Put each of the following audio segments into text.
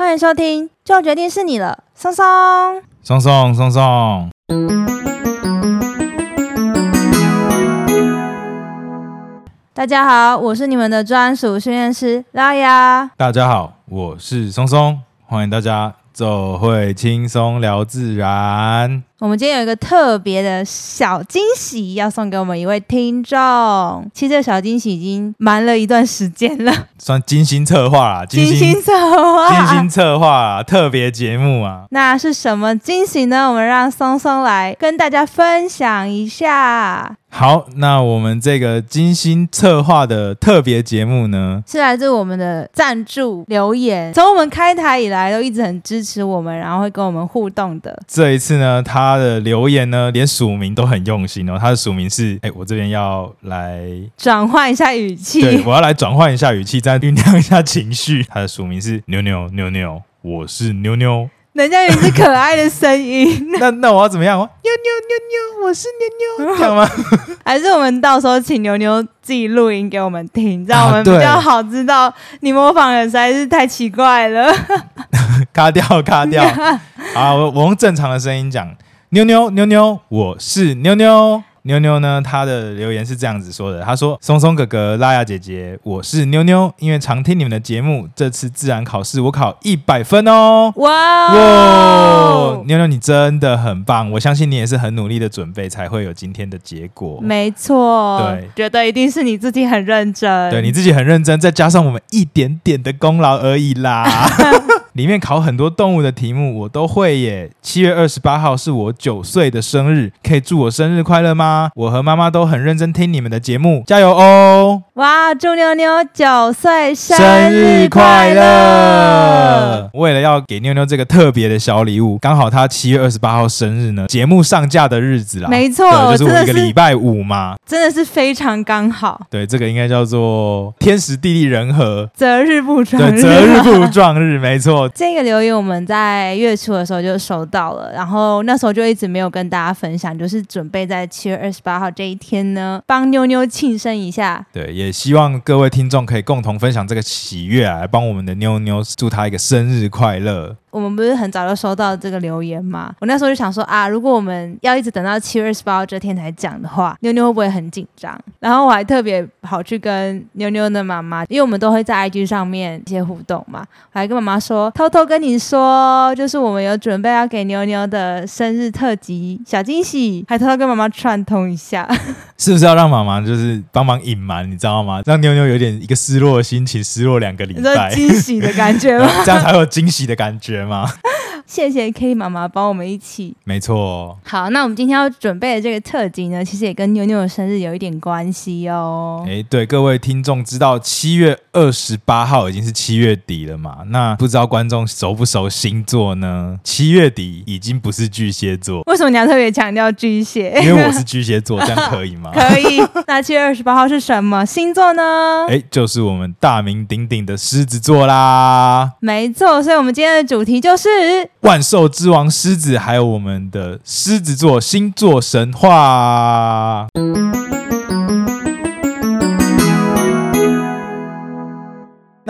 欢迎收听，就决定是你了，松松，松松，松松。大家好，我是你们的专属训练师拉雅。大家好，我是松松，欢迎大家走会轻松聊自然。我们今天有一个特别的小惊喜要送给我们一位听众。其实这个小惊喜已经瞒了一段时间了，算精心策划啦，精心策划，精心策划特别节目啊。那是什么惊喜呢？我们让松松来跟大家分享一下。好，那我们这个精心策划的特别节目呢，是来自我们的赞助留言，从我们开台以来都一直很支持我们，然后会跟我们互动的。这一次呢，他。的留言呢，连署名都很用心哦。他的署名是：哎，我这边要来转换一下语气，对，我要来转换一下语气，再酝酿一下情绪。他的署名是妞妞妞妞，我是妞妞，人家也是可爱的声音。那那我要怎么样？妞妞妞妞，我是妞妞，这样吗？还是我们到时候请妞妞自己录音给我们听，这样我们比较好知道你模仿的实在是太奇怪了。卡掉，卡掉。好，我我用正常的声音讲。妞妞妞妞，我是妞妞。妞妞呢，她的留言是这样子说的：“她说，松松哥哥、拉雅姐姐，我是妞妞，因为常听你们的节目，这次自然考试我考一百分哦！哇哇，妞妞你真的很棒，我相信你也是很努力的准备，才会有今天的结果。没错，对，觉得一定是你自己很认真，对，你自己很认真，再加上我们一点点的功劳而已啦。”里面考很多动物的题目，我都会耶。七月二十八号是我九岁的生日，可以祝我生日快乐吗？我和妈妈都很认真听你们的节目，加油哦！哇，祝妞妞九岁生日快乐！为了要给妞妞这个特别的小礼物，刚好她七月二十八号生日呢，节目上架的日子啦，没错，就是我一个礼拜五嘛，真的是非常刚好。对，这个应该叫做天时地利人和，择日不撞日，对，择日不撞日，没错。这个留言我们在月初的时候就收到了，然后那时候就一直没有跟大家分享，就是准备在七月二十八号这一天呢，帮妞妞庆生一下。对，也希望各位听众可以共同分享这个喜悦啊，来帮我们的妞妞祝她一个生日快乐。我们不是很早就收到这个留言吗？我那时候就想说啊，如果我们要一直等到七月二十八号这天才讲的话，妞妞会不会很紧张？然后我还特别跑去跟妞妞的妈妈，因为我们都会在 IG 上面一些互动嘛，我还跟妈妈说，偷偷跟你说，就是我们有准备要给妞妞的生日特辑小惊喜，还偷偷跟妈妈串通一下，是不是要让妈妈就是帮忙隐瞒，你知道吗？让妞妞有点一个失落的心情，失落两个礼拜，惊喜的感觉吗？这样才会有惊喜的感觉。吗？谢谢 K 妈妈帮我们一起，没错。好，那我们今天要准备的这个特辑呢，其实也跟妞妞的生日有一点关系哦。哎，对，各位听众知道七月二十八号已经是七月底了嘛？那不知道观众熟不熟星座呢？七月底已经不是巨蟹座，为什么你要特别强调巨蟹？因为我是巨蟹座，这样可以吗？可以。那七月二十八号是什么星座呢？哎，就是我们大名鼎鼎的狮子座啦。没错，所以我们今天的主题就是。万兽之王狮子，还有我们的狮子座星座神话。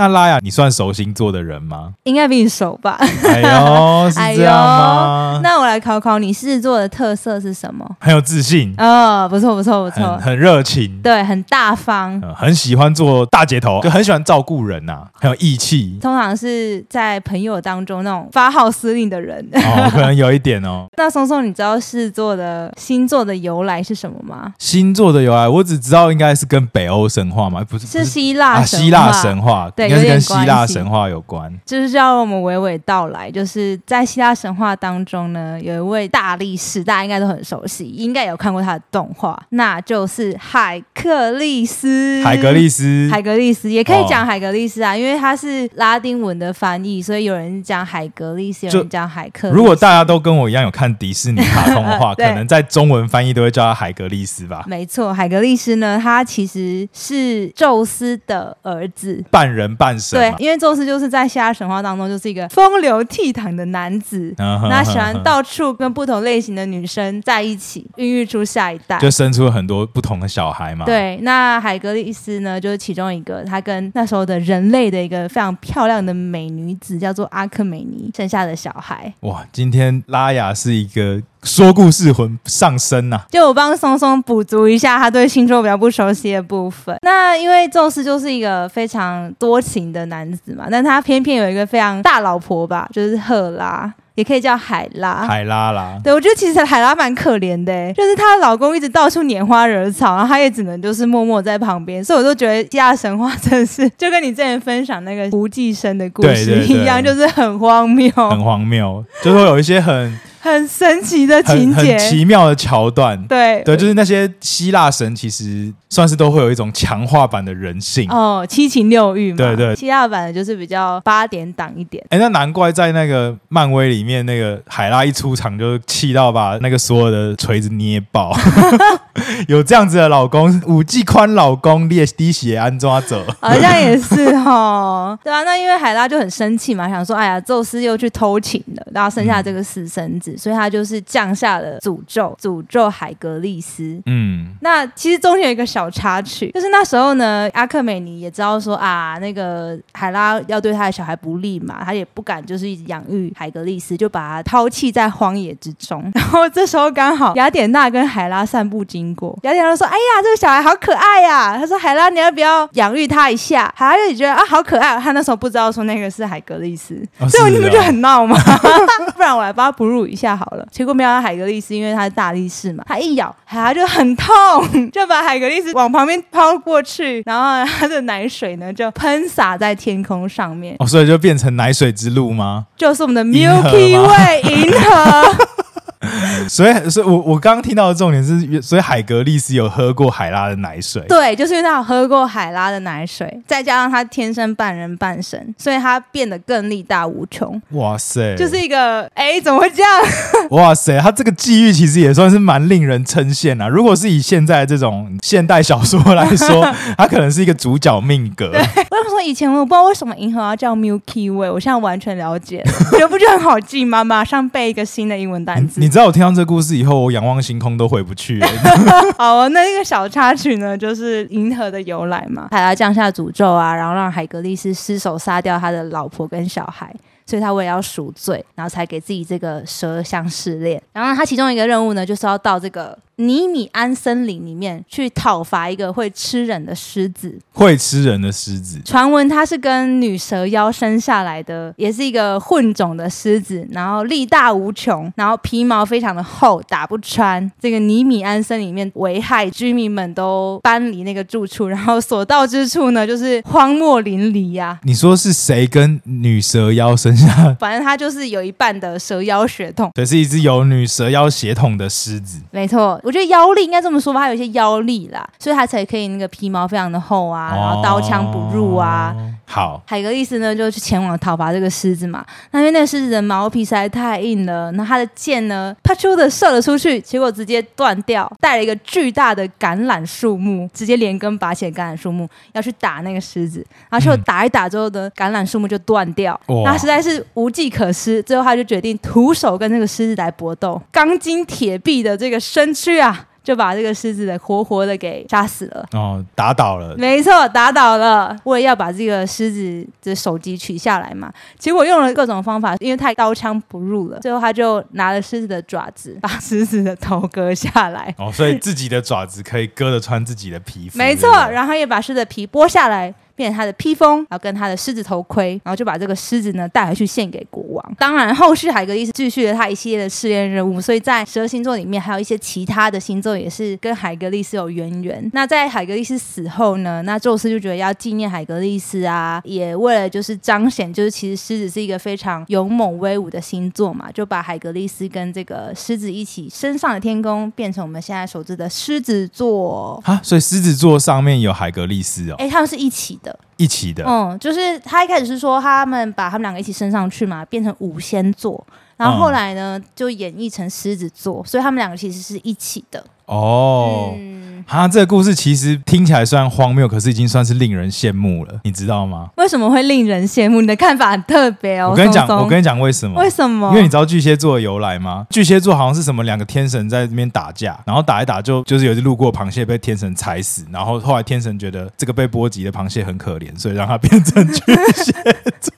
那拉雅，你算熟星座的人吗？应该比你熟吧。哎呦，是 这样吗？哎、那我来考考你，狮子座的特色是什么？很有自信。哦，不错不错不错，很热情，对，很大方，嗯，很喜欢做大姐头，就很喜欢照顾人呐，很有义气。通常是在朋友当中那种发号施令的人。哦，可能有一点哦。那松松，你知道狮子座的星座的由来是什么吗？星座的由来，我只知道应该是跟北欧神话嘛，不是？是希腊，啊，希腊神话，对。应该是跟希腊神话有关，就是叫我们娓娓道来。就是在希腊神话当中呢，有一位大力士，大家应该都很熟悉，应该有看过他的动画，那就是海克力斯。海格力斯，海格力斯也可以讲海格力斯啊，哦、因为他是拉丁文的翻译，所以有人讲海格力斯，有人讲海克力斯。如果大家都跟我一样有看迪士尼卡通的话，可能在中文翻译都会叫他海格力斯吧。没错，海格力斯呢，他其实是宙斯的儿子，半人。半神。对，因为宙斯就是在希腊神话当中就是一个风流倜傥的男子，那喜欢到处跟不同类型的女生在一起，孕育出下一代，就生出了很多不同的小孩嘛。对，那海格力斯呢，就是其中一个，他跟那时候的人类的一个非常漂亮的美女子叫做阿克美尼生下的小孩。哇，今天拉雅是一个。说故事魂上身呐、啊！就我帮松松补足一下他对星座比较不熟悉的部分。那因为宙斯就是一个非常多情的男子嘛，但他偏偏有一个非常大老婆吧，就是赫拉，也可以叫海拉。海拉啦。对，我觉得其实海拉蛮可怜的，就是她的老公一直到处拈花惹草，然后她也只能就是默默在旁边。所以我都觉得希腊神话真的是就跟你之前分享那个胡寄生的故事一样，就是很荒谬，很荒谬，就是有一些很。很神奇的情节，很奇妙的桥段。对对，就是那些希腊神，其实算是都会有一种强化版的人性哦，七情六欲嘛。对对，希腊版的就是比较八点档一点。哎，那难怪在那个漫威里面，那个海拉一出场就气到把那个所有的锤子捏爆。有这样子的老公，五 G 宽老公，列滴血安抓走，好像也是哦。对啊，那因为海拉就很生气嘛，想说，哎呀，宙斯又去偷情了，然后生下这个私生子。嗯所以他就是降下了诅咒，诅咒海格力斯。嗯，那其实中间有一个小插曲，就是那时候呢，阿克美尼也知道说啊，那个海拉要对他的小孩不利嘛，他也不敢就是一直养育海格力斯，就把他抛弃在荒野之中。然后这时候刚好雅典娜跟海拉散步经过，雅典娜说：“哎呀，这个小孩好可爱呀！”他说：“海拉，你要不要养育他一下？”海拉就觉得啊，好可爱。他那时候不知道说那个是海格力斯，哦、所以你们就很闹嘛。不然我来帮他哺乳一下好了。结果没想到海格力斯，因为它是大力士嘛，它一咬，它就很痛，就把海格力斯往旁边抛过去，然后它的奶水呢就喷洒在天空上面。哦，所以就变成奶水之路吗？就是我们的 Milky Way 银河。所以，所以我我刚刚听到的重点是，所以海格力斯有喝过海拉的奶水。对，就是因为他有喝过海拉的奶水，再加上他天生半人半神，所以他变得更力大无穷。哇塞，就是一个哎，怎么会这样？哇塞，他这个际遇其实也算是蛮令人称羡啊。如果是以现在这种现代小说来说，他可能是一个主角命格。对，我想说以前我不知道为什么银河要叫 Milky Way，我现在完全了解了，觉得不就很好记吗？马上背一个新的英文单词。你你知道我听到这个故事以后，我仰望星空都回不去了。好，那一个小插曲呢，就是银河的由来嘛，海拉降下诅咒啊，然后让海格力斯失手杀掉他的老婆跟小孩，所以他为了要赎罪，然后才给自己这个十二项试炼。然后他其中一个任务呢，就是要到这个。尼米安森林里面去讨伐一个会吃人的狮子，会吃人的狮子。传闻它是跟女蛇妖生下来的，也是一个混种的狮子，然后力大无穷，然后皮毛非常的厚，打不穿。这个尼米安森里面危害居民们都搬离那个住处，然后所到之处呢，就是荒漠淋漓呀、啊。你说是谁跟女蛇妖生下？反正它就是有一半的蛇妖血统，对是一只有女蛇妖血统的狮子。没错。我觉得妖力应该这么说吧，它有一些妖力啦，所以它才可以那个皮毛非常的厚啊，然后刀枪不入啊。哦、好，海格力斯呢就去前往讨伐这个狮子嘛。那因为那个狮子的毛皮实在太硬了，那他的箭呢啪啾的射了出去，结果直接断掉，带了一个巨大的橄榄树木，直接连根拔起的橄榄树木要去打那个狮子，然后就打一打之后的橄榄树木就断掉，那、嗯、实在是无计可施，最后他就决定徒手跟那个狮子来搏斗，钢筋铁壁的这个身躯啊。就把这个狮子的活活的给杀死了哦，打倒了，没错，打倒了。为了要把这个狮子的首级取下来嘛，结果用了各种方法，因为太刀枪不入了，最后他就拿了狮子的爪子，把狮子的头割下来。哦，所以自己的爪子可以割得穿自己的皮肤，没错，然后也把狮子的皮剥下来。变成他的披风，然后跟他的狮子头盔，然后就把这个狮子呢带回去献给国王。当然，后续海格力斯继续了他一系列的试验任务，所以在十二星座里面还有一些其他的星座也是跟海格力斯有渊源。那在海格力斯死后呢，那宙斯就觉得要纪念海格力斯啊，也为了就是彰显，就是其实狮子是一个非常勇猛威武的星座嘛，就把海格力斯跟这个狮子一起升上了天空，变成我们现在熟知的狮子座啊。所以狮子座上面有海格力斯哦，哎，他们是一起的。一起的，嗯，就是他一开始是说他们把他们两个一起升上去嘛，变成五仙座，然后后来呢、嗯、就演绎成狮子座，所以他们两个其实是一起的。哦。嗯啊，这个故事其实听起来虽然荒谬，可是已经算是令人羡慕了，你知道吗？为什么会令人羡慕？你的看法很特别哦。我跟你讲，松松我跟你讲为什么？为什么？因为你知道巨蟹座的由来吗？巨蟹座好像是什么两个天神在那边打架，然后打一打就就是有一只路过螃蟹被天神踩死，然后后来天神觉得这个被波及的螃蟹很可怜，所以让它变成巨蟹座。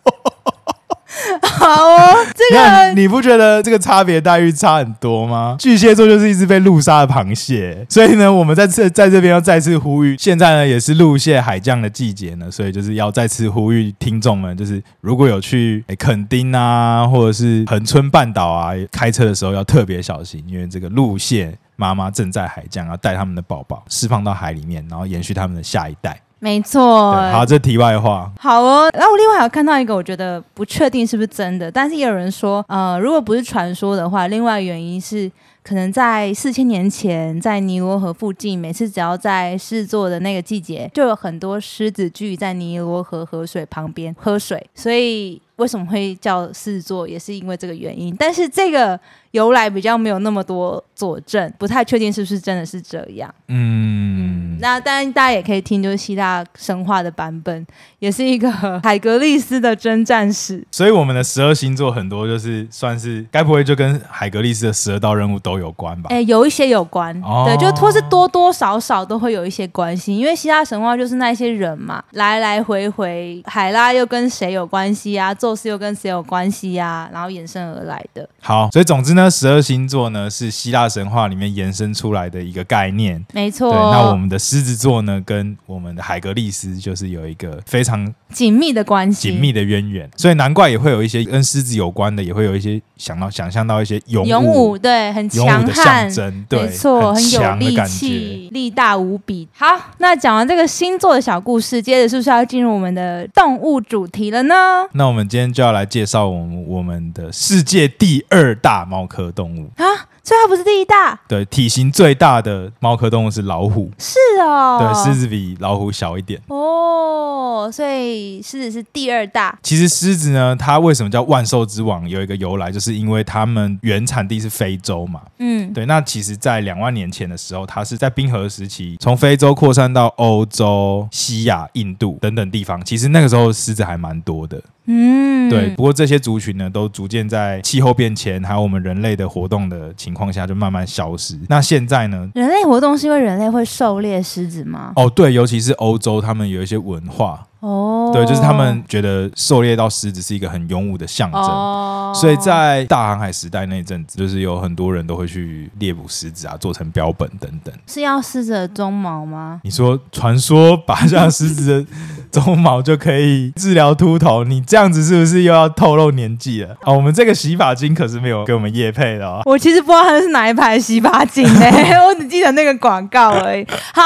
好哦，这个你不觉得这个差别待遇差很多吗？巨蟹座就是一只被路杀的螃蟹，所以呢，我们在这在这边要再次呼吁，现在呢也是陆蟹海降的季节呢，所以就是要再次呼吁听众们，就是如果有去诶垦丁啊，或者是恒春半岛啊，开车的时候要特别小心，因为这个陆蟹妈妈正在海降，要带他们的宝宝释放到海里面，然后延续他们的下一代。没错，好，这题外话。好哦，然后我另外还有看到一个，我觉得不确定是不是真的，但是也有人说，呃，如果不是传说的话，另外原因是可能在四千年前，在尼罗河附近，每次只要在狮子座的那个季节，就有很多狮子聚在尼罗河河水旁边喝水，所以为什么会叫狮子座，也是因为这个原因。但是这个。由来比较没有那么多佐证，不太确定是不是真的是这样。嗯，那当然大家也可以听，就是希腊神话的版本，也是一个海格力斯的征战史。所以我们的十二星座很多就是算是，该不会就跟海格力斯的十二道任务都有关吧？哎、欸，有一些有关，哦、对，就或是多多少少都会有一些关系。因为希腊神话就是那些人嘛，来来回回，海拉又跟谁有关系啊？宙斯又跟谁有关系啊？然后衍生而来的。好，所以总之呢。十二星座呢，是希腊神话里面延伸出来的一个概念。没错。对，那我们的狮子座呢，跟我们的海格力斯就是有一个非常紧密的关系，紧密的渊源。所以难怪也会有一些跟狮子有关的，也会有一些想到想象到一些勇勇武，对，很强悍，对，没错，很强的感觉，很有力气，力大无比。好，那讲完这个星座的小故事，接着是不是要进入我们的动物主题了呢？那我们今天就要来介绍我们我们的世界第二大猫科动物。啊，所以它不是第一大。对，体型最大的猫科动物是老虎。是哦，对，狮子比老虎小一点。哦，所以狮子是第二大。其实狮子呢，它为什么叫万兽之王？有一个由来，就是因为它们原产地是非洲嘛。嗯，对。那其实，在两万年前的时候，它是在冰河时期从非洲扩散到欧洲、西亚、印度等等地方。其实那个时候狮子还蛮多的。嗯，对。不过这些族群呢，都逐渐在气候变迁还有我们人类的活动的情况下，就慢慢消失。那现在呢？人类活动是因为人类会狩猎狮子吗？哦，对，尤其是欧洲，他们有一些文化。哦，对，就是他们觉得狩猎到狮子是一个很勇武的象征，哦、所以在大航海时代那阵子，就是有很多人都会去猎捕狮子啊，做成标本等等。是要狮子的鬃毛吗？你说传说拔下狮子的鬃毛就可以治疗秃头，你这样子是不是又要透露年纪了？啊，我们这个洗发精可是没有给我们业配的哦。我其实不知道它是哪一排洗发精呢、欸，我只记得那个广告而已。好，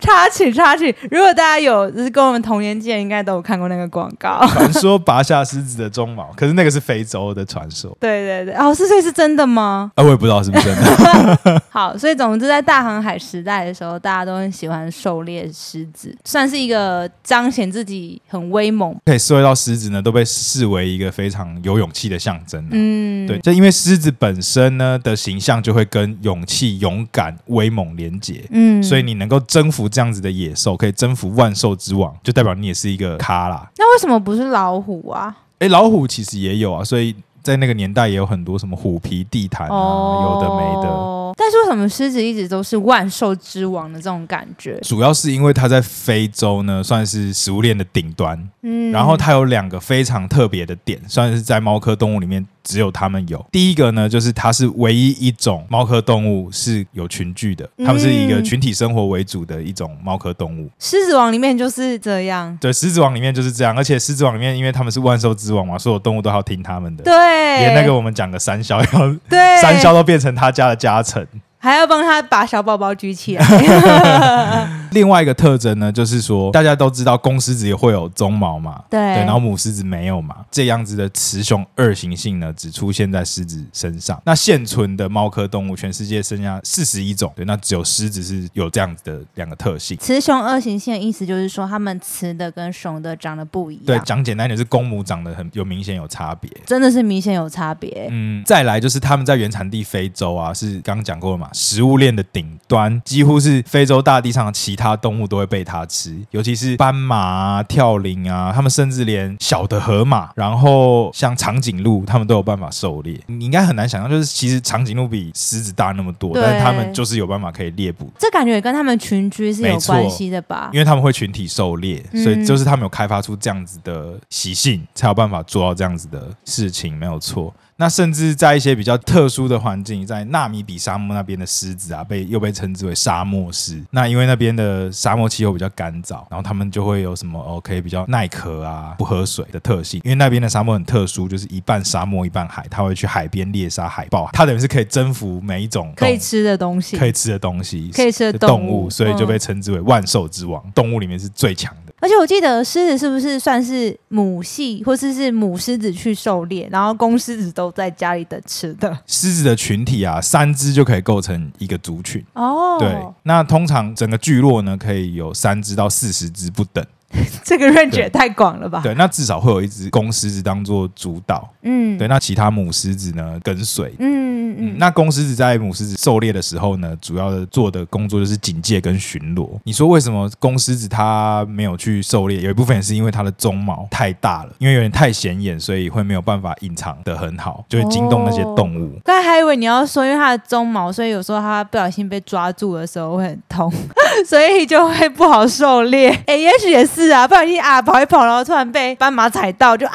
插曲插曲，如果大家有就是跟我们同年纪。应该都有看过那个广告，传说拔下狮子的鬃毛，可是那个是非洲的传说。对对对，哦，是这是真的吗？啊，我也不知道是不是真的。好，所以总之在大航海时代的时候，大家都很喜欢狩猎狮子，算是一个彰显自己很威猛。可以狩猎到狮子呢，都被视为一个非常有勇气的象征。嗯，对，就因为狮子本身呢的形象就会跟勇气、勇敢、威猛连结。嗯，所以你能够征服这样子的野兽，可以征服万兽之王，就代表你也是。是一个咖啦，那为什么不是老虎啊？哎，老虎其实也有啊，所以在那个年代也有很多什么虎皮地毯啊，哦、有的没的。但是为什么狮子一直都是万兽之王的这种感觉？主要是因为它在非洲呢，算是食物链的顶端。嗯，然后它有两个非常特别的点，算是在猫科动物里面。只有它们有。第一个呢，就是它是唯一一种猫科动物是有群聚的，它们是一个群体生活为主的一种猫科动物。狮子王里面就是这样。对，狮子王里面就是这样，而且狮子王里面，因为他们是万兽之王嘛，所有动物都要听他们的。对，连那个我们讲的三肖要，对，三肖都变成他家的家臣。还要帮他把小宝宝举起来，另外一个特征呢，就是说大家都知道公狮子也会有鬃毛嘛，对，对，然后母狮子没有嘛，这样子的雌雄二行性呢，只出现在狮子身上。那现存的猫科动物，全世界剩下四十一种，对，那只有狮子是有这样子的两个特性。雌雄二行性的意思就是说，它们雌的跟雄的长得不一样。对，讲简单一点，是公母长得很有明显有差别，真的是明显有差别。嗯，再来就是他们在原产地非洲啊，是刚刚讲过了嘛，食物链的顶端，几乎是非洲大地上的其他他动物都会被它吃，尤其是斑马啊、跳羚啊，他们甚至连小的河马，然后像长颈鹿，他们都有办法狩猎。你应该很难想象，就是其实长颈鹿比狮子大那么多，但是他们就是有办法可以猎捕。这感觉也跟他们群居是有关系的吧？因为他们会群体狩猎，所以就是他们有开发出这样子的习性，才有办法做到这样子的事情，没有错。那甚至在一些比较特殊的环境，在纳米比沙漠那边的狮子啊，被又被称之为沙漠狮。那因为那边的沙漠气候比较干燥，然后他们就会有什么哦，可以比较耐渴啊、不喝水的特性。因为那边的沙漠很特殊，就是一半沙漠一半海，它会去海边猎杀海豹，它等于是可以征服每一种可以吃的东西，可以吃的东西，可以吃的动物，所以就被称之为万兽之王。动物里面是最强的。而且我记得狮子是不是算是母系，或者是，是母狮子去狩猎，然后公狮子都在家里等吃的？狮子的群体啊，三只就可以构成一个族群哦。对，那通常整个聚落呢，可以有三只到四十只不等。这个 range 也太广了吧？对，那至少会有一只公狮子当做主导，嗯，对，那其他母狮子呢跟随，嗯嗯嗯。那公狮子在母狮子狩猎的时候呢，主要的做的工作就是警戒跟巡逻。你说为什么公狮子它没有去狩猎？有一部分也是因为它的鬃毛太大了，因为有点太显眼，所以会没有办法隐藏的很好，就会惊动那些动物。刚才还以为你要说，因为它的鬃毛，所以有时候它不小心被抓住的时候会很痛，所以就会不好狩猎。哎，也许也是。是啊，不小心啊，跑一跑，然后突然被斑马踩到，就啊，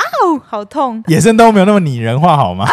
好痛！野生动物没有那么拟人化，好吗？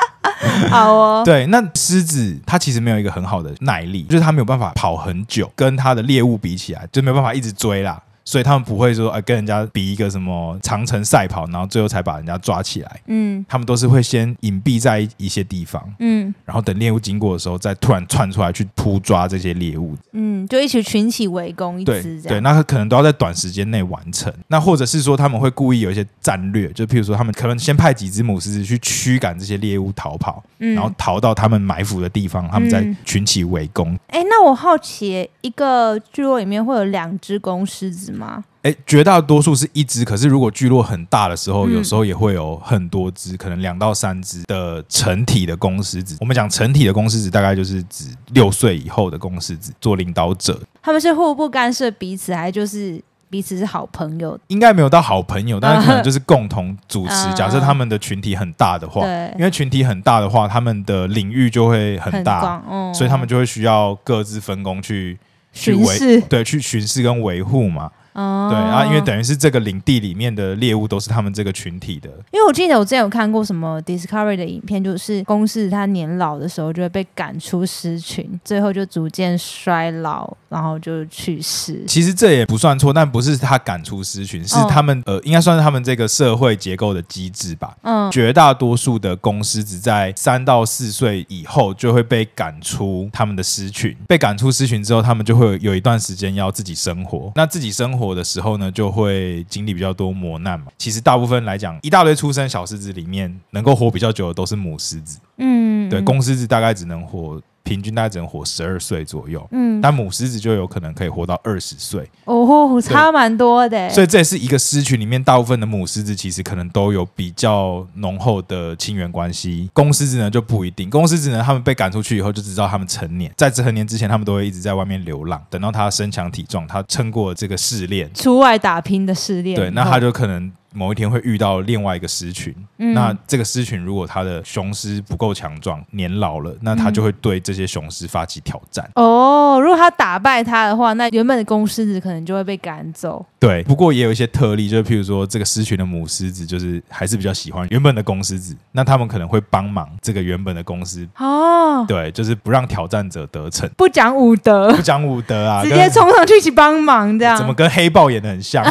好哦。对，那狮子它其实没有一个很好的耐力，就是它没有办法跑很久，跟它的猎物比起来，就没有办法一直追啦。所以他们不会说，呃，跟人家比一个什么长城赛跑，然后最后才把人家抓起来。嗯，他们都是会先隐蔽在一些地方，嗯，然后等猎物经过的时候，再突然窜出来去扑抓这些猎物。嗯，就一起群起围攻一只这样。对，那可能都要在短时间内完成。那或者是说他们会故意有一些战略，就譬如说他们可能先派几只母狮子去驱赶这些猎物逃跑，嗯，然后逃到他们埋伏的地方，他们再群起围攻。哎，那我好奇，一个聚落里面会有两只公狮子吗？吗？哎，绝大多数是一只，可是如果聚落很大的时候，嗯、有时候也会有很多只，可能两到三只的成体的公狮子。我们讲成体的公狮子，大概就是指六岁以后的公狮子做领导者。他们是互不干涉彼此，还就是彼此是好朋友？应该没有到好朋友，但是可能就是共同主持。嗯、假设他们的群体很大的话，对因为群体很大的话，他们的领域就会很大，很嗯、所以他们就会需要各自分工去巡视，对，去巡视跟维护嘛。哦，对啊，因为等于是这个领地里面的猎物都是他们这个群体的。因为我记得我之前有看过什么 Discovery 的影片，就是公狮子它年老的时候就会被赶出狮群，最后就逐渐衰老，然后就去世。其实这也不算错，但不是它赶出狮群，是他们、哦、呃，应该算是他们这个社会结构的机制吧。嗯，绝大多数的公狮子在三到四岁以后就会被赶出他们的狮群，被赶出狮群之后，他们就会有一段时间要自己生活。那自己生活。活的时候呢，就会经历比较多磨难嘛。其实大部分来讲，一大堆出生小狮子里面，能够活比较久的都是母狮子。嗯，对，公狮子大概只能活。平均大概只能活十二岁左右，嗯，但母狮子就有可能可以活到二十岁，哦，差蛮多的。所以这也是一个狮群里面大部分的母狮子其实可能都有比较浓厚的亲缘关系，公狮子呢就不一定。公狮子呢，他们被赶出去以后就知道他们成年，在成年之前，他们都会一直在外面流浪，等到他身强体壮，他撑过这个试炼，出外打拼的试炼，对，那他就可能。某一天会遇到另外一个狮群，嗯、那这个狮群如果它的雄狮不够强壮，年老了，那它就会对这些雄狮发起挑战。哦，如果他打败它的话，那原本的公狮子可能就会被赶走。对，不过也有一些特例，就是譬如说这个狮群的母狮子，就是还是比较喜欢原本的公狮子，那他们可能会帮忙这个原本的公狮。哦，对，就是不让挑战者得逞，不讲武德，不讲武德啊，直接冲上去一起帮忙，这样怎么跟黑豹演的很像？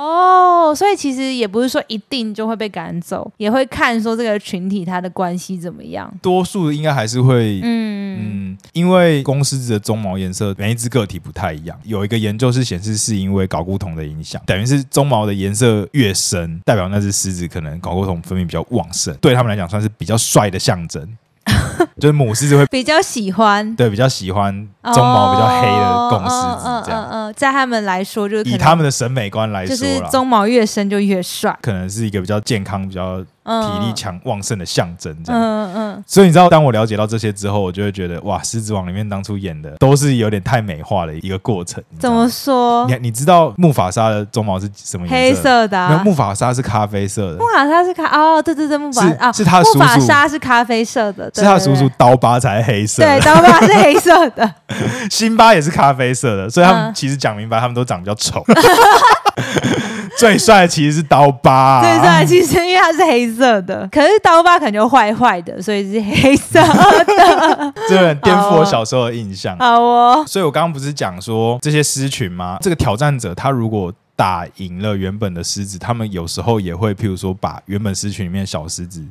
哦，哦，所以其实也不是说一定就会被赶走，也会看说这个群体它的关系怎么样。多数应该还是会，嗯嗯，因为公狮子的鬃毛颜色每一只个体不太一样。有一个研究是显示，是因为睾固酮的影响，等于是鬃毛的颜色越深，代表那只狮子可能睾固酮分泌比较旺盛，对他们来讲算是比较帅的象征。就是母狮子会比较喜欢，对，比较喜欢鬃毛比较黑的公狮子，这样。嗯嗯，在他们来说，就是以他们的审美观来说，就是鬃毛越深就越帅，可能是一个比较健康、比较体力强旺盛的象征，这样。嗯嗯。所以你知道，当我了解到这些之后，我就会觉得，哇，《狮子王》里面当初演的都是有点太美化的一个过程。怎么说？你你知道木法沙的鬃毛是什么颜色？黑色的。没有，木法沙是咖啡色的。木法沙是咖哦，对对对，木法啊，是他的叔叔。木法沙是咖啡色的，是他叔叔刀疤才黑色。对，刀疤是黑色的。辛巴也是咖啡色的，所以他们其实讲明白，他们都长得比较丑。最帅的其实是刀疤，啊，最帅其实因为它是黑色的，可是刀疤感觉坏坏的，所以是黑色的，这很颠覆我小时候的印象。好哦，所以我刚刚不是讲说这些狮群吗？这个挑战者他如果打赢了原本的狮子，他们有时候也会，譬如说把原本狮群里面的小狮子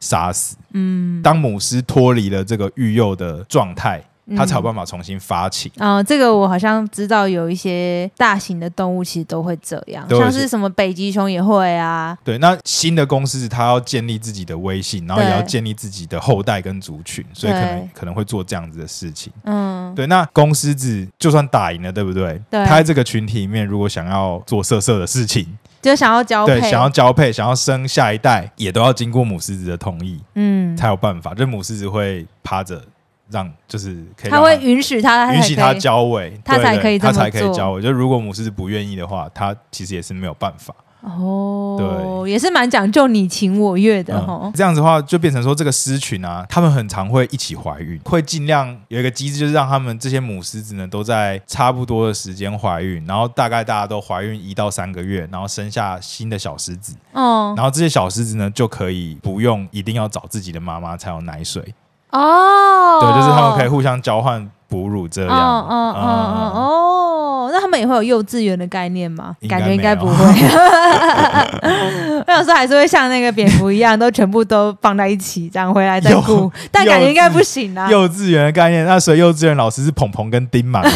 杀死。嗯，当母狮脱离了这个育幼的状态。它才有办法重新发情。嗯，这个我好像知道，有一些大型的动物其实都会这样，像是什么北极熊也会啊。对，那新的公狮子它要建立自己的威信，然后也要建立自己的后代跟族群，所以可能可能会做这样子的事情。嗯，对。那公狮子就算打赢了，对不对？对。它在这个群体里面，如果想要做色色的事情，就想要交配，对，想要交配，想要生下一代，也都要经过母狮子的同意，嗯，才有办法。就母狮子会趴着。让就是可以他，他会允许他，允许他交尾，他才可以他才可以交尾。就如果母狮子不愿意的话，他其实也是没有办法。哦，对，也是蛮讲究你情我愿的哈、嗯。这样子的话，就变成说这个狮群啊，他们很常会一起怀孕，会尽量有一个机制，就是让他们这些母狮子呢都在差不多的时间怀孕，然后大概大家都怀孕一到三个月，然后生下新的小狮子。哦，然后这些小狮子呢就可以不用一定要找自己的妈妈才有奶水。哦，对，就是他们可以互相交换哺乳这样。哦哦哦哦，那他们也会有幼稚园的概念吗？感觉应该不会。我有时候还是会像那个蝙蝠一样，都全部都放在一起，这样回来再顾。但感觉应该不行啊。幼稚园的概念，那所以幼稚园老师是鹏鹏跟丁满吗？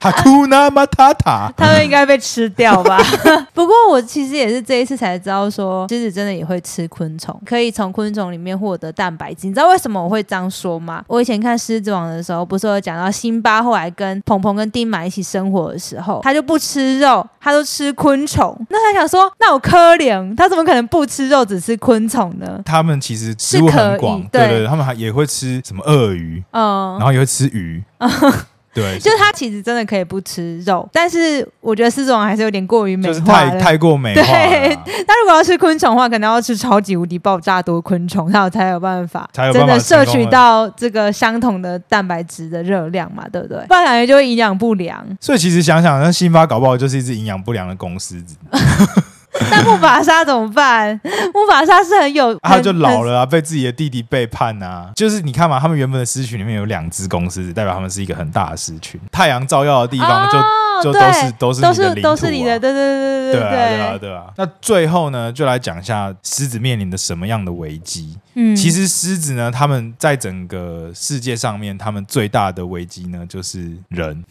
哈库纳马塔塔，他们应该被吃掉吧？不过我其实也是这一次才知道，说狮子真的也会吃昆虫，可以从昆虫里面获得蛋白质。你知道为什么我会这样说吗？我以前看《狮子王》的时候，不是有讲到辛巴后来跟鹏鹏跟丁满一起生活的时候，他就不吃肉，他都吃昆虫。那他想说，那我可怜，他怎么可能不吃肉，只吃昆虫呢？他们其实食物很广，对，对对，他们还也会吃什么鳄鱼，嗯，然后也会吃鱼。嗯 对，就是他其实真的可以不吃肉，但是我觉得狮子王还是有点过于美化，就是太太过美化。对，他如果要吃昆虫的话，可能要吃超级无敌爆炸多昆虫，他才有办法，真的摄取到这个相同的蛋白质的热量嘛，对不对？不然感觉就会营养不良。所以其实想想，那辛巴搞不好就是一只营养不良的公狮子。那木法沙怎么办？木法沙是很有，他就老了啊，被自己的弟弟背叛啊。就是你看嘛，他们原本的狮群里面有两只公狮子，代表他们是一个很大的狮群。太阳照耀的地方就、哦、就都是都是你的领土、啊、都是你的，对对对对对对啊对啊对啊。那最后呢，就来讲一下狮子面临的什么样的危机。嗯，其实狮子呢，他们在整个世界上面，他们最大的危机呢，就是人。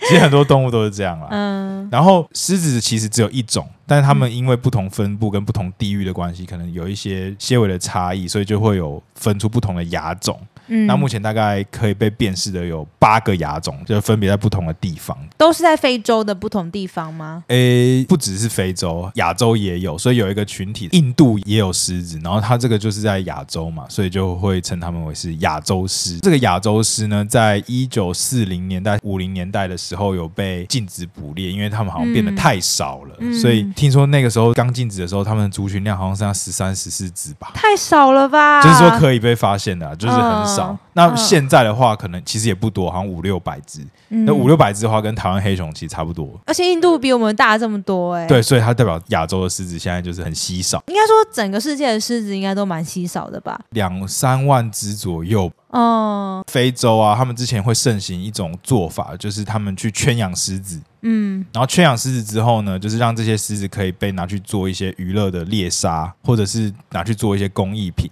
其实很多动物都是这样啦。嗯，然后狮子其实只有一种。但是它们因为不同分布跟不同地域的关系，可能有一些些微的差异，所以就会有分出不同的亚种。嗯，那目前大概可以被辨识的有八个亚种，就分别在不同的地方。都是在非洲的不同地方吗？诶，不只是非洲，亚洲也有。所以有一个群体，印度也有狮子，然后它这个就是在亚洲嘛，所以就会称它们为是亚洲狮。这个亚洲狮呢，在一九四零年代、五零年代的时候有被禁止捕猎，因为它们好像变得太少了，嗯、所以听说那个时候刚禁止的时候，它们的族群量好像剩下十三、十四只吧，太少了吧？就是说可以被发现的、啊，就是很少。那现在的话，可能其实也不多，好像五六百只。嗯、那五六百只的话，跟台湾黑熊其实差不多。而且印度比我们大这么多，欸，哎。对，所以它代表亚洲的狮子现在就是很稀少。应该说，整个世界的狮子应该都蛮稀少的吧？两三万只左右。哦。非洲啊，他们之前会盛行一种做法，就是他们去圈养狮子。嗯。然后圈养狮子之后呢，就是让这些狮子可以被拿去做一些娱乐的猎杀，或者是拿去做一些工艺品。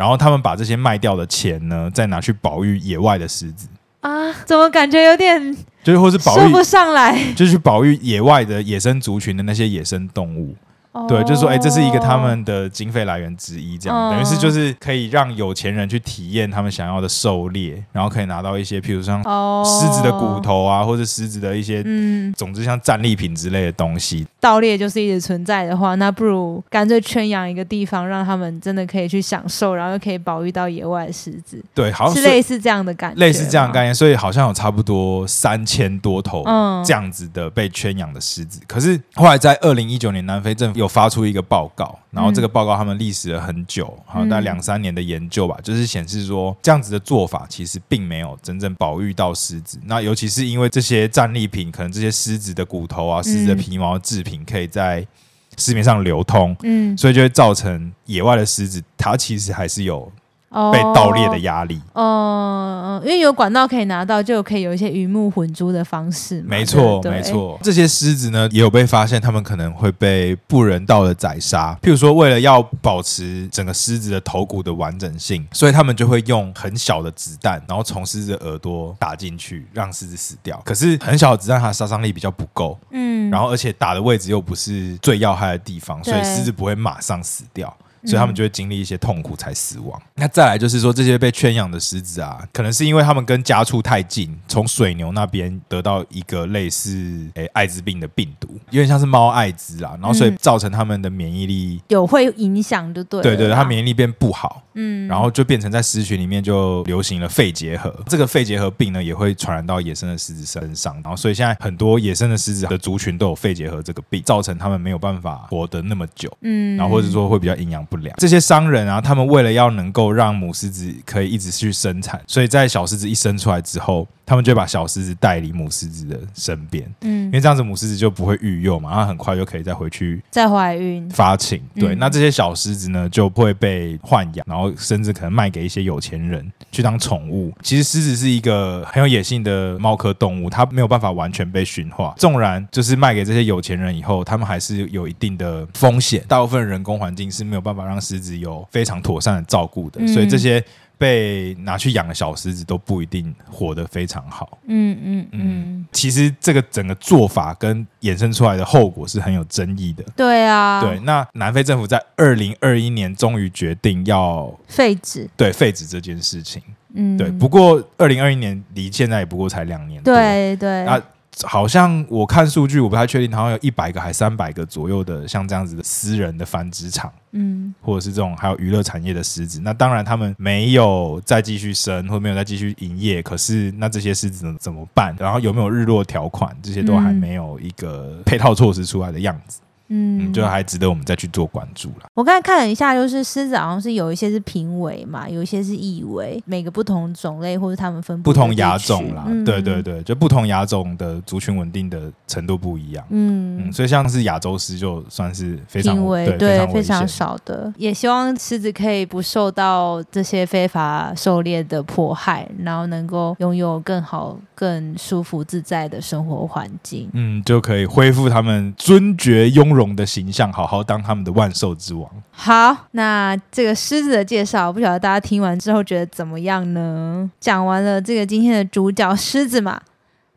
然后他们把这些卖掉的钱呢，再拿去保育野外的狮子啊？怎么感觉有点就是或是保育说不上来，就是去保育野外的野生族群的那些野生动物。对，就是说，哎，这是一个他们的经费来源之一，这样、哦、等于是就是可以让有钱人去体验他们想要的狩猎，然后可以拿到一些，譬如像狮子的骨头啊，哦、或者狮子的一些，嗯，总之像战利品之类的东西。盗猎就是一直存在的话，那不如干脆圈养一个地方，让他们真的可以去享受，然后又可以保育到野外的狮子。对，好像是类似这样的感觉，类似这样的概念，所以好像有差不多三千多头这样子的被圈养的狮子。嗯、可是后来在二零一九年，南非政府有发出一个报。告，然后这个报告他们历时了很久，好像大概两三年的研究吧，就是显示说这样子的做法其实并没有真正保育到狮子。那尤其是因为这些战利品，可能这些狮子的骨头啊、狮子的皮毛制品可以在市面上流通，嗯，所以就会造成野外的狮子它其实还是有。被盗猎的压力，哦、呃，因为有管道可以拿到，就可以有一些鱼目混珠的方式。没错，没错。这些狮子呢，也有被发现，他们可能会被不人道的宰杀。譬如说，为了要保持整个狮子的头骨的完整性，所以他们就会用很小的子弹，然后从狮子的耳朵打进去，让狮子死掉。可是很小的子弹，它的杀伤力比较不够，嗯，然后而且打的位置又不是最要害的地方，所以狮子不会马上死掉。所以他们就会经历一些痛苦才死亡。那再来就是说，这些被圈养的狮子啊，可能是因为他们跟家畜太近，从水牛那边得到一个类似诶艾滋病的病毒，有点像是猫艾滋啊，然后所以造成他们的免疫力有会影响，就对，对对，他免疫力变不好，嗯，然后就变成在狮群里面就流行了肺结核。这个肺结核病呢，也会传染到野生的狮子身上，然后所以现在很多野生的狮子的族群都有肺结核这个病，造成他们没有办法活得那么久，嗯，然后或者说会比较营养。不良。这些商人啊，他们为了要能够让母狮子可以一直去生产，所以在小狮子一生出来之后，他们就把小狮子带离母狮子的身边，嗯，因为这样子母狮子就不会育幼嘛，它很快就可以再回去再怀孕发情。对，嗯、那这些小狮子呢，就不会被豢养，然后甚至可能卖给一些有钱人去当宠物。其实狮子是一个很有野性的猫科动物，它没有办法完全被驯化，纵然就是卖给这些有钱人以后，他们还是有一定的风险。大部分人工环境是没有办法让狮子有非常妥善的照顾的，嗯、所以这些。被拿去养的小狮子都不一定活得非常好。嗯嗯嗯，其实这个整个做法跟衍生出来的后果是很有争议的。对啊，对。那南非政府在二零二一年终于决定要废止，对废止这件事情。嗯，对。不过二零二一年离现在也不过才两年。对对。啊。好像我看数据，我不太确定，好像有一百个还三百个左右的像这样子的私人的繁殖场，嗯，或者是这种还有娱乐产业的狮子。那当然他们没有再继续生，或没有再继续营业。可是那这些狮子怎么办？然后有没有日落条款？这些都还没有一个配套措施出来的样子。嗯，就还值得我们再去做关注了。我刚才看了一下，就是狮子好像是有一些是平尾嘛，有一些是异尾，每个不同种类或者他们分布不同亚种啦。嗯、对对对，就不同亚种的族群稳定的程度不一样。嗯，嗯，所以像是亚洲狮就算是非常平尾，对，非常少的。也希望狮子可以不受到这些非法狩猎的迫害，然后能够拥有更好、更舒服、自在的生活环境。嗯，就可以恢复他们尊爵雍容的形象，好好当他们的万兽之王。好，那这个狮子的介绍，不晓得大家听完之后觉得怎么样呢？讲完了这个今天的主角狮子嘛，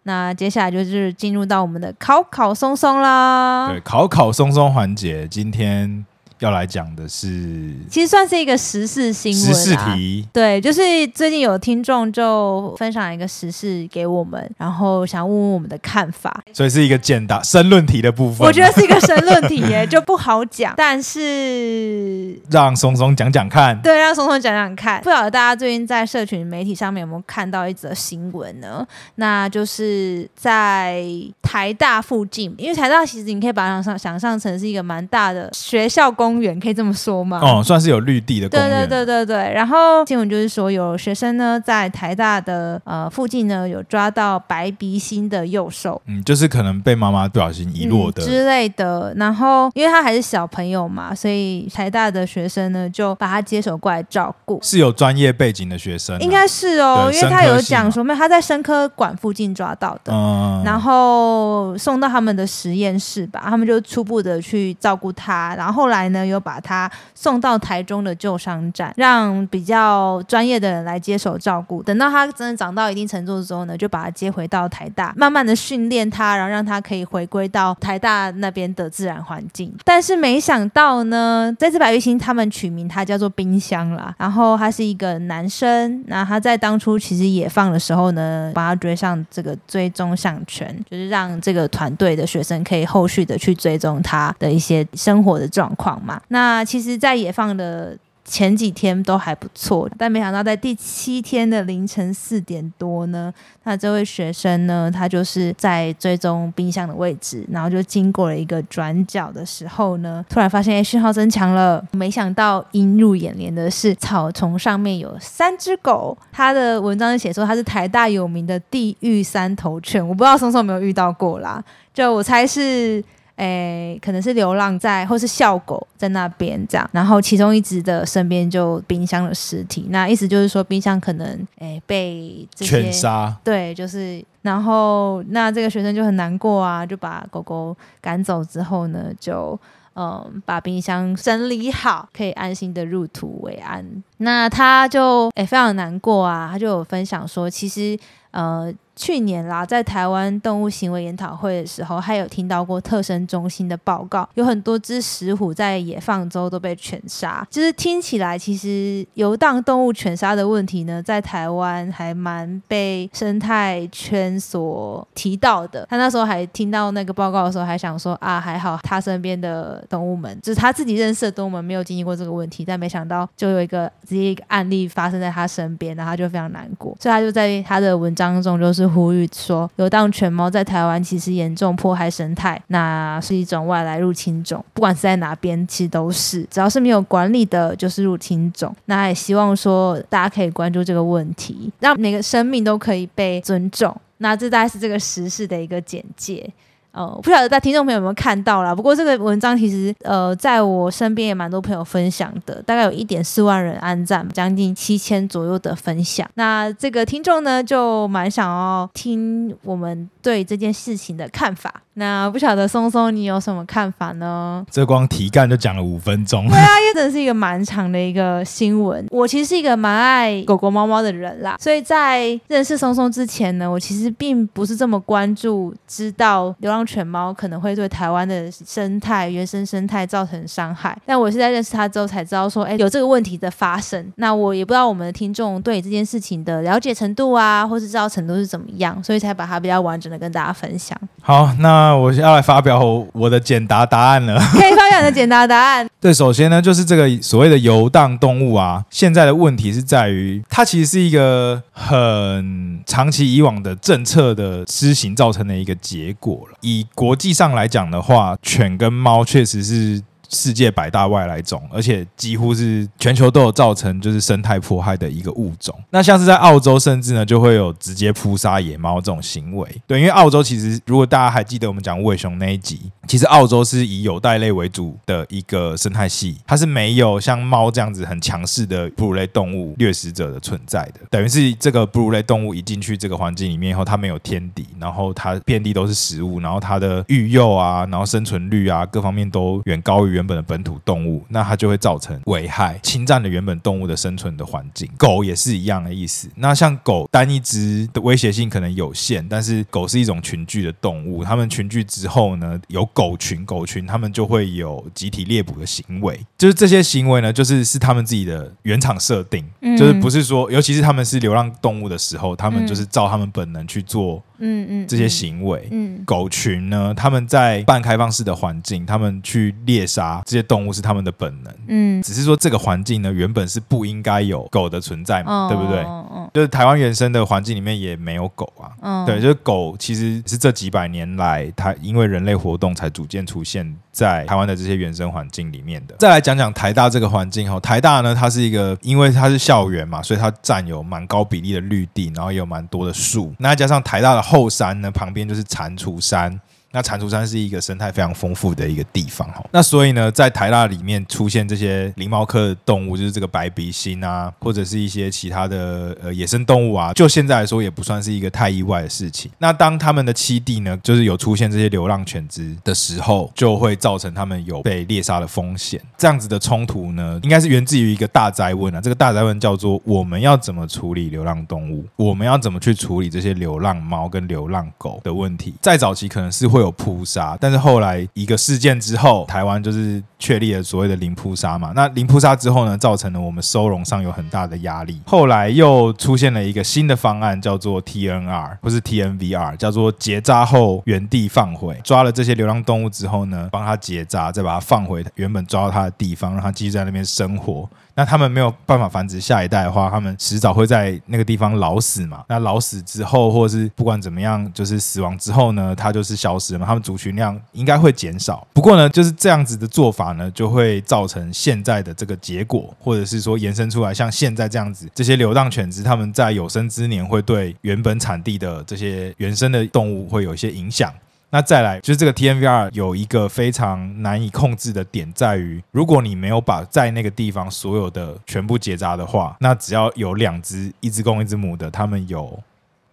那接下来就是进入到我们的考考松松啦。对，考考松松环节，今天。要来讲的是，其实算是一个时事新闻。时事题，对，就是最近有听众就分享一个时事给我们，然后想问问我们的看法。所以是一个简答申论题的部分。我觉得是一个申论题耶，就不好讲。但是让松松讲讲看。对，让松松讲讲看。不晓得大家最近在社群媒体上面有没有看到一则新闻呢？那就是在台大附近，因为台大其实你可以把它想象想象成是一个蛮大的学校公公园，可以这么说吗？哦，算是有绿地的公园。对对对对对。然后新闻就是说，有学生呢在台大的呃附近呢有抓到白鼻心的幼兽，嗯，就是可能被妈妈不小心遗落的、嗯、之类的。然后因为他还是小朋友嘛，所以台大的学生呢就把他接手过来照顾。是有专业背景的学生、啊，应该是哦，因为他有讲说，没有他在生科馆附近抓到的，嗯、然后送到他们的实验室吧，他们就初步的去照顾他，然后后来呢又把他送到台中的救伤站，让比较专业的人来接手照顾。等到他真的长到一定程度的时候呢，就把他接回到台大，慢慢的训练他，然后让他可以回归到台大那边的自然环境。但是没想到呢，这只白玉星他们取名他叫做冰箱啦，然后他是一个男生，那他在当初其实野放的时候呢，把他追上这个追踪项圈，就是让这个团队的学生可以后续的去追踪他的一些生活的状况嘛。那其实，在野放的。前几天都还不错，但没想到在第七天的凌晨四点多呢，那这位学生呢，他就是在追踪冰箱的位置，然后就经过了一个转角的时候呢，突然发现哎，讯号增强了。没想到映入眼帘的是草丛上面有三只狗。他的文章写说他是台大有名的地狱三头犬，我不知道松松有没有遇到过啦，就我猜是。诶，可能是流浪在，或是校狗在那边这样，然后其中一只的身边就冰箱的尸体，那意思就是说冰箱可能诶被这杀，对，就是，然后那这个学生就很难过啊，就把狗狗赶走之后呢，就嗯把冰箱整理好，可以安心的入土为安。那他就诶非常难过啊，他就有分享说，其实呃。去年啦，在台湾动物行为研讨会的时候，还有听到过特生中心的报告，有很多只石虎在野放之后都被犬杀。就是听起来，其实游荡动物犬杀的问题呢，在台湾还蛮被生态圈所提到的。他那时候还听到那个报告的时候，还想说啊，还好他身边的动物们，就是他自己认识的动物们没有经历过这个问题，但没想到就有一个直接一个案例发生在他身边，然后他就非常难过，所以他就在他的文章中就是。呼吁说，游荡犬猫在台湾其实严重迫害生态，那是一种外来入侵种，不管是在哪边，其实都是，只要是没有管理的，就是入侵种。那也希望说大家可以关注这个问题，让每个生命都可以被尊重。那这大概是这个时事的一个简介。呃，不晓得在听众朋友有没有看到啦。不过这个文章其实呃，在我身边也蛮多朋友分享的，大概有一点四万人按赞，将近七千左右的分享。那这个听众呢，就蛮想要听我们对这件事情的看法。那不晓得松松你有什么看法呢？这光题干就讲了五分钟。对啊，因为真的是一个蛮长的一个新闻。我其实是一个蛮爱狗狗猫猫的人啦，所以在认识松松之前呢，我其实并不是这么关注，知道流浪犬猫可能会对台湾的生态、原生生态造成伤害。但我是在认识它之后才知道说，哎，有这个问题的发生。那我也不知道我们的听众对这件事情的了解程度啊，或是知道程度是怎么样，所以才把它比较完整的跟大家分享。好，那。那我要来发表我的简答答案了。可以发表你的简答答案。对，首先呢，就是这个所谓的游荡动物啊，现在的问题是在于，它其实是一个很长期以往的政策的施行造成的一个结果了。以国际上来讲的话，犬跟猫确实是。世界百大外来种，而且几乎是全球都有造成就是生态迫害的一个物种。那像是在澳洲，甚至呢就会有直接扑杀野猫这种行为。对，因为澳洲其实如果大家还记得我们讲无尾熊那一集，其实澳洲是以有袋类为主的一个生态系，它是没有像猫这样子很强势的哺乳类动物掠食者的存在的。等于是这个哺乳类动物一进去这个环境里面以后，它没有天敌，然后它遍地都是食物，然后它的育幼啊，然后生存率啊，各方面都远高于原本的本土动物，那它就会造成危害，侵占了原本动物的生存的环境。狗也是一样的意思。那像狗单一只的威胁性可能有限，但是狗是一种群聚的动物，它们群聚之后呢，有狗群，狗群它们就会有集体猎捕的行为。就是这些行为呢，就是是他们自己的原厂设定，嗯、就是不是说，尤其是他们是流浪动物的时候，他们就是照他们本能去做。嗯嗯这些行为，嗯，嗯狗群呢，他们在半开放式的环境，他们去猎杀杀这些动物是他们的本能。嗯，只是说这个环境呢，原本是不应该有狗的存在嘛，哦、对不对？嗯、就是台湾原生的环境里面也没有狗啊。嗯，对，就是狗其实是这几百年来，它因为人类活动才逐渐出现在台湾的这些原生环境里面的。再来讲讲台大这个环境哈，台大呢，它是一个因为它是校园嘛，所以它占有蛮高比例的绿地，然后也有蛮多的树。那加上台大的后山呢，旁边就是蟾蜍山。那蟾蜍山是一个生态非常丰富的一个地方哈，那所以呢，在台大里面出现这些灵猫科的动物，就是这个白鼻心啊，或者是一些其他的呃野生动物啊，就现在来说也不算是一个太意外的事情。那当他们的栖地呢，就是有出现这些流浪犬只的时候，就会造成他们有被猎杀的风险。这样子的冲突呢，应该是源自于一个大灾问啊，这个大灾问叫做我们要怎么处理流浪动物？我们要怎么去处理这些流浪猫跟流浪狗的问题？在早期可能是会。有扑杀，但是后来一个事件之后，台湾就是确立了所谓的零扑杀嘛。那零扑杀之后呢，造成了我们收容上有很大的压力。后来又出现了一个新的方案，叫做 TNR，不是 TNVR，叫做结扎后原地放回。抓了这些流浪动物之后呢，帮它结扎，再把它放回原本抓到它的地方，让它继续在那边生活。那他们没有办法繁殖下一代的话，他们迟早会在那个地方老死嘛。那老死之后，或是不管怎么样，就是死亡之后呢，它就是消失了嘛。他们族群量应该会减少。不过呢，就是这样子的做法呢，就会造成现在的这个结果，或者是说延伸出来，像现在这样子，这些流浪犬只他们在有生之年会对原本产地的这些原生的动物会有一些影响。那再来就是这个 TNVR 有一个非常难以控制的点，在于如果你没有把在那个地方所有的全部结扎的话，那只要有两只，一只公一只母的，他们有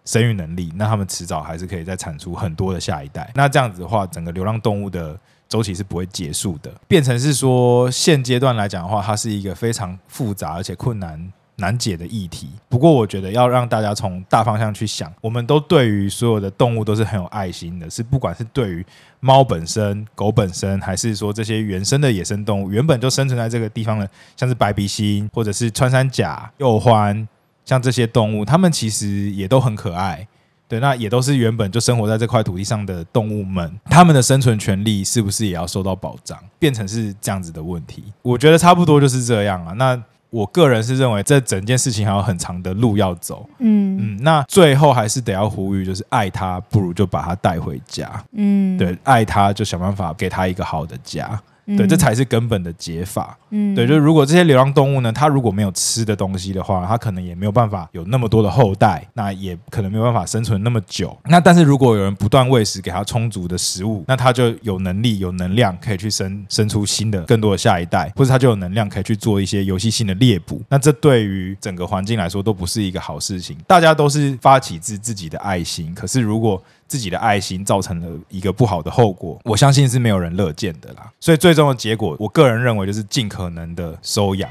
生育能力，那他们迟早还是可以再产出很多的下一代。那这样子的话，整个流浪动物的周期是不会结束的，变成是说现阶段来讲的话，它是一个非常复杂而且困难。难解的议题。不过，我觉得要让大家从大方向去想，我们都对于所有的动物都是很有爱心的，是不管是对于猫本身、狗本身，还是说这些原生的野生动物，原本就生存在这个地方的，像是白鼻心或者是穿山甲、鼬獾，像这些动物，它们其实也都很可爱。对，那也都是原本就生活在这块土地上的动物们，它们的生存权利是不是也要受到保障？变成是这样子的问题，我觉得差不多就是这样啊。那我个人是认为，这整件事情还有很长的路要走。嗯嗯，那最后还是得要呼吁，就是爱他，不如就把他带回家。嗯，对，爱他就想办法给他一个好的家。对，这才是根本的解法。嗯，对，就是如果这些流浪动物呢，它如果没有吃的东西的话，它可能也没有办法有那么多的后代，那也可能没有办法生存那么久。那但是如果有人不断喂食，给它充足的食物，那它就有能力、有能量可以去生生出新的、更多的下一代，或者它就有能量可以去做一些游戏性的猎捕。那这对于整个环境来说都不是一个好事情。大家都是发起自自己的爱心，可是如果自己的爱心造成了一个不好的后果，我相信是没有人乐见的啦。所以最终的结果，我个人认为就是尽可能的收养。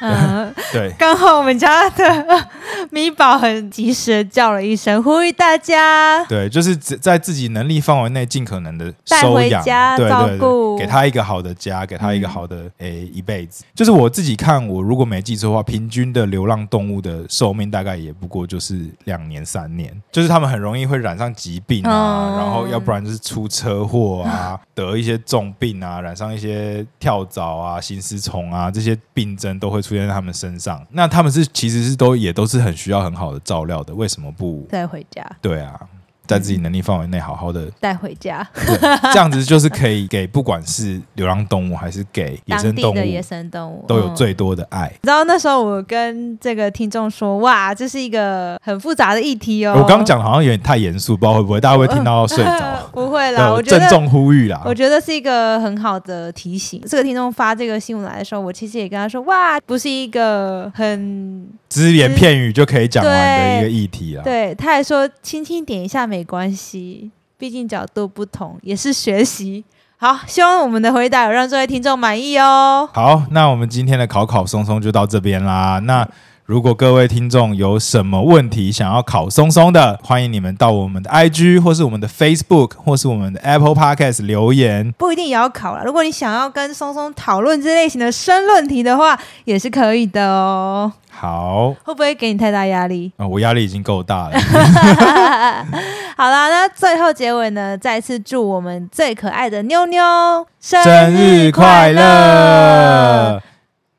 嗯，对，刚好我们家的米宝很及时的叫了一声，呼吁大家，对，就是在自己能力范围内尽可能的带回家对照顾，给他一个好的家，给他一个好的诶、嗯。欸、一辈子。就是我自己看，我如果没记错的话，平均的流浪动物的寿命大概也不过就是两年三年，就是他们很容易会染上疾病啊，嗯、然后要不然就是出车祸啊，得一些重病啊，染上一些跳蚤啊、心丝虫啊这些病症都会出。出现在他们身上，那他们是其实是都也都是很需要很好的照料的，为什么不再回家？对啊。在自己能力范围内，好好的带回家，这样子就是可以给不管是流浪动物还是给野生动物，野生动物都有最多的爱。然后那时候我跟这个听众说：“哇，这是一个很复杂的议题哦。”我刚刚讲好像有点太严肃，不知道会不会大家会听到睡着？不会啦，我郑重呼吁啦。我觉得是一个很好的提醒。这个听众发这个新闻来的时候，我其实也跟他说：“哇，不是一个很只言片语就可以讲完的一个议题啦。”对，他还说：“轻轻点一下没关系。”毕竟角度不同，也是学习。好，希望我们的回答有让这位听众满意哦。好，那我们今天的考考松松就到这边啦。那如果各位听众有什么问题想要考松松的，欢迎你们到我们的 IG 或是我们的 Facebook 或是我们的 Apple Podcast 留言。不一定也要考了，如果你想要跟松松讨论这类型的申论题的话，也是可以的哦。好，会不会给你太大压力？啊、哦，我压力已经够大了。好啦，那最后结尾呢，再次祝我们最可爱的妞妞生日快乐！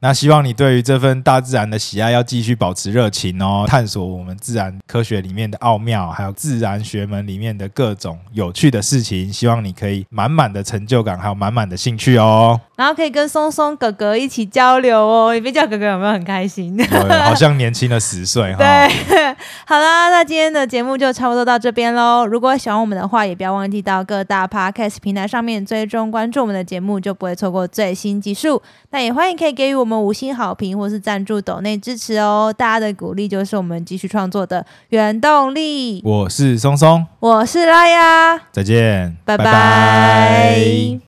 那希望你对于这份大自然的喜爱要继续保持热情哦，探索我们自然科学里面的奥妙，还有自然学门里面的各种有趣的事情。希望你可以满满的成就感，还有满满的兴趣哦。然后可以跟松松哥哥一起交流哦，你别叫哥哥有没有很开心？对，好像年轻了十岁哈。对，好啦，那今天的节目就差不多到这边喽。如果喜欢我们的话，也不要忘记到各大 Podcast 平台上面追踪关注我们的节目，就不会错过最新集数。那也欢迎可以给予我们五星好评，或是赞助抖内支持哦。大家的鼓励就是我们继续创作的原动力。我是松松，我是拉呀，再见，拜拜。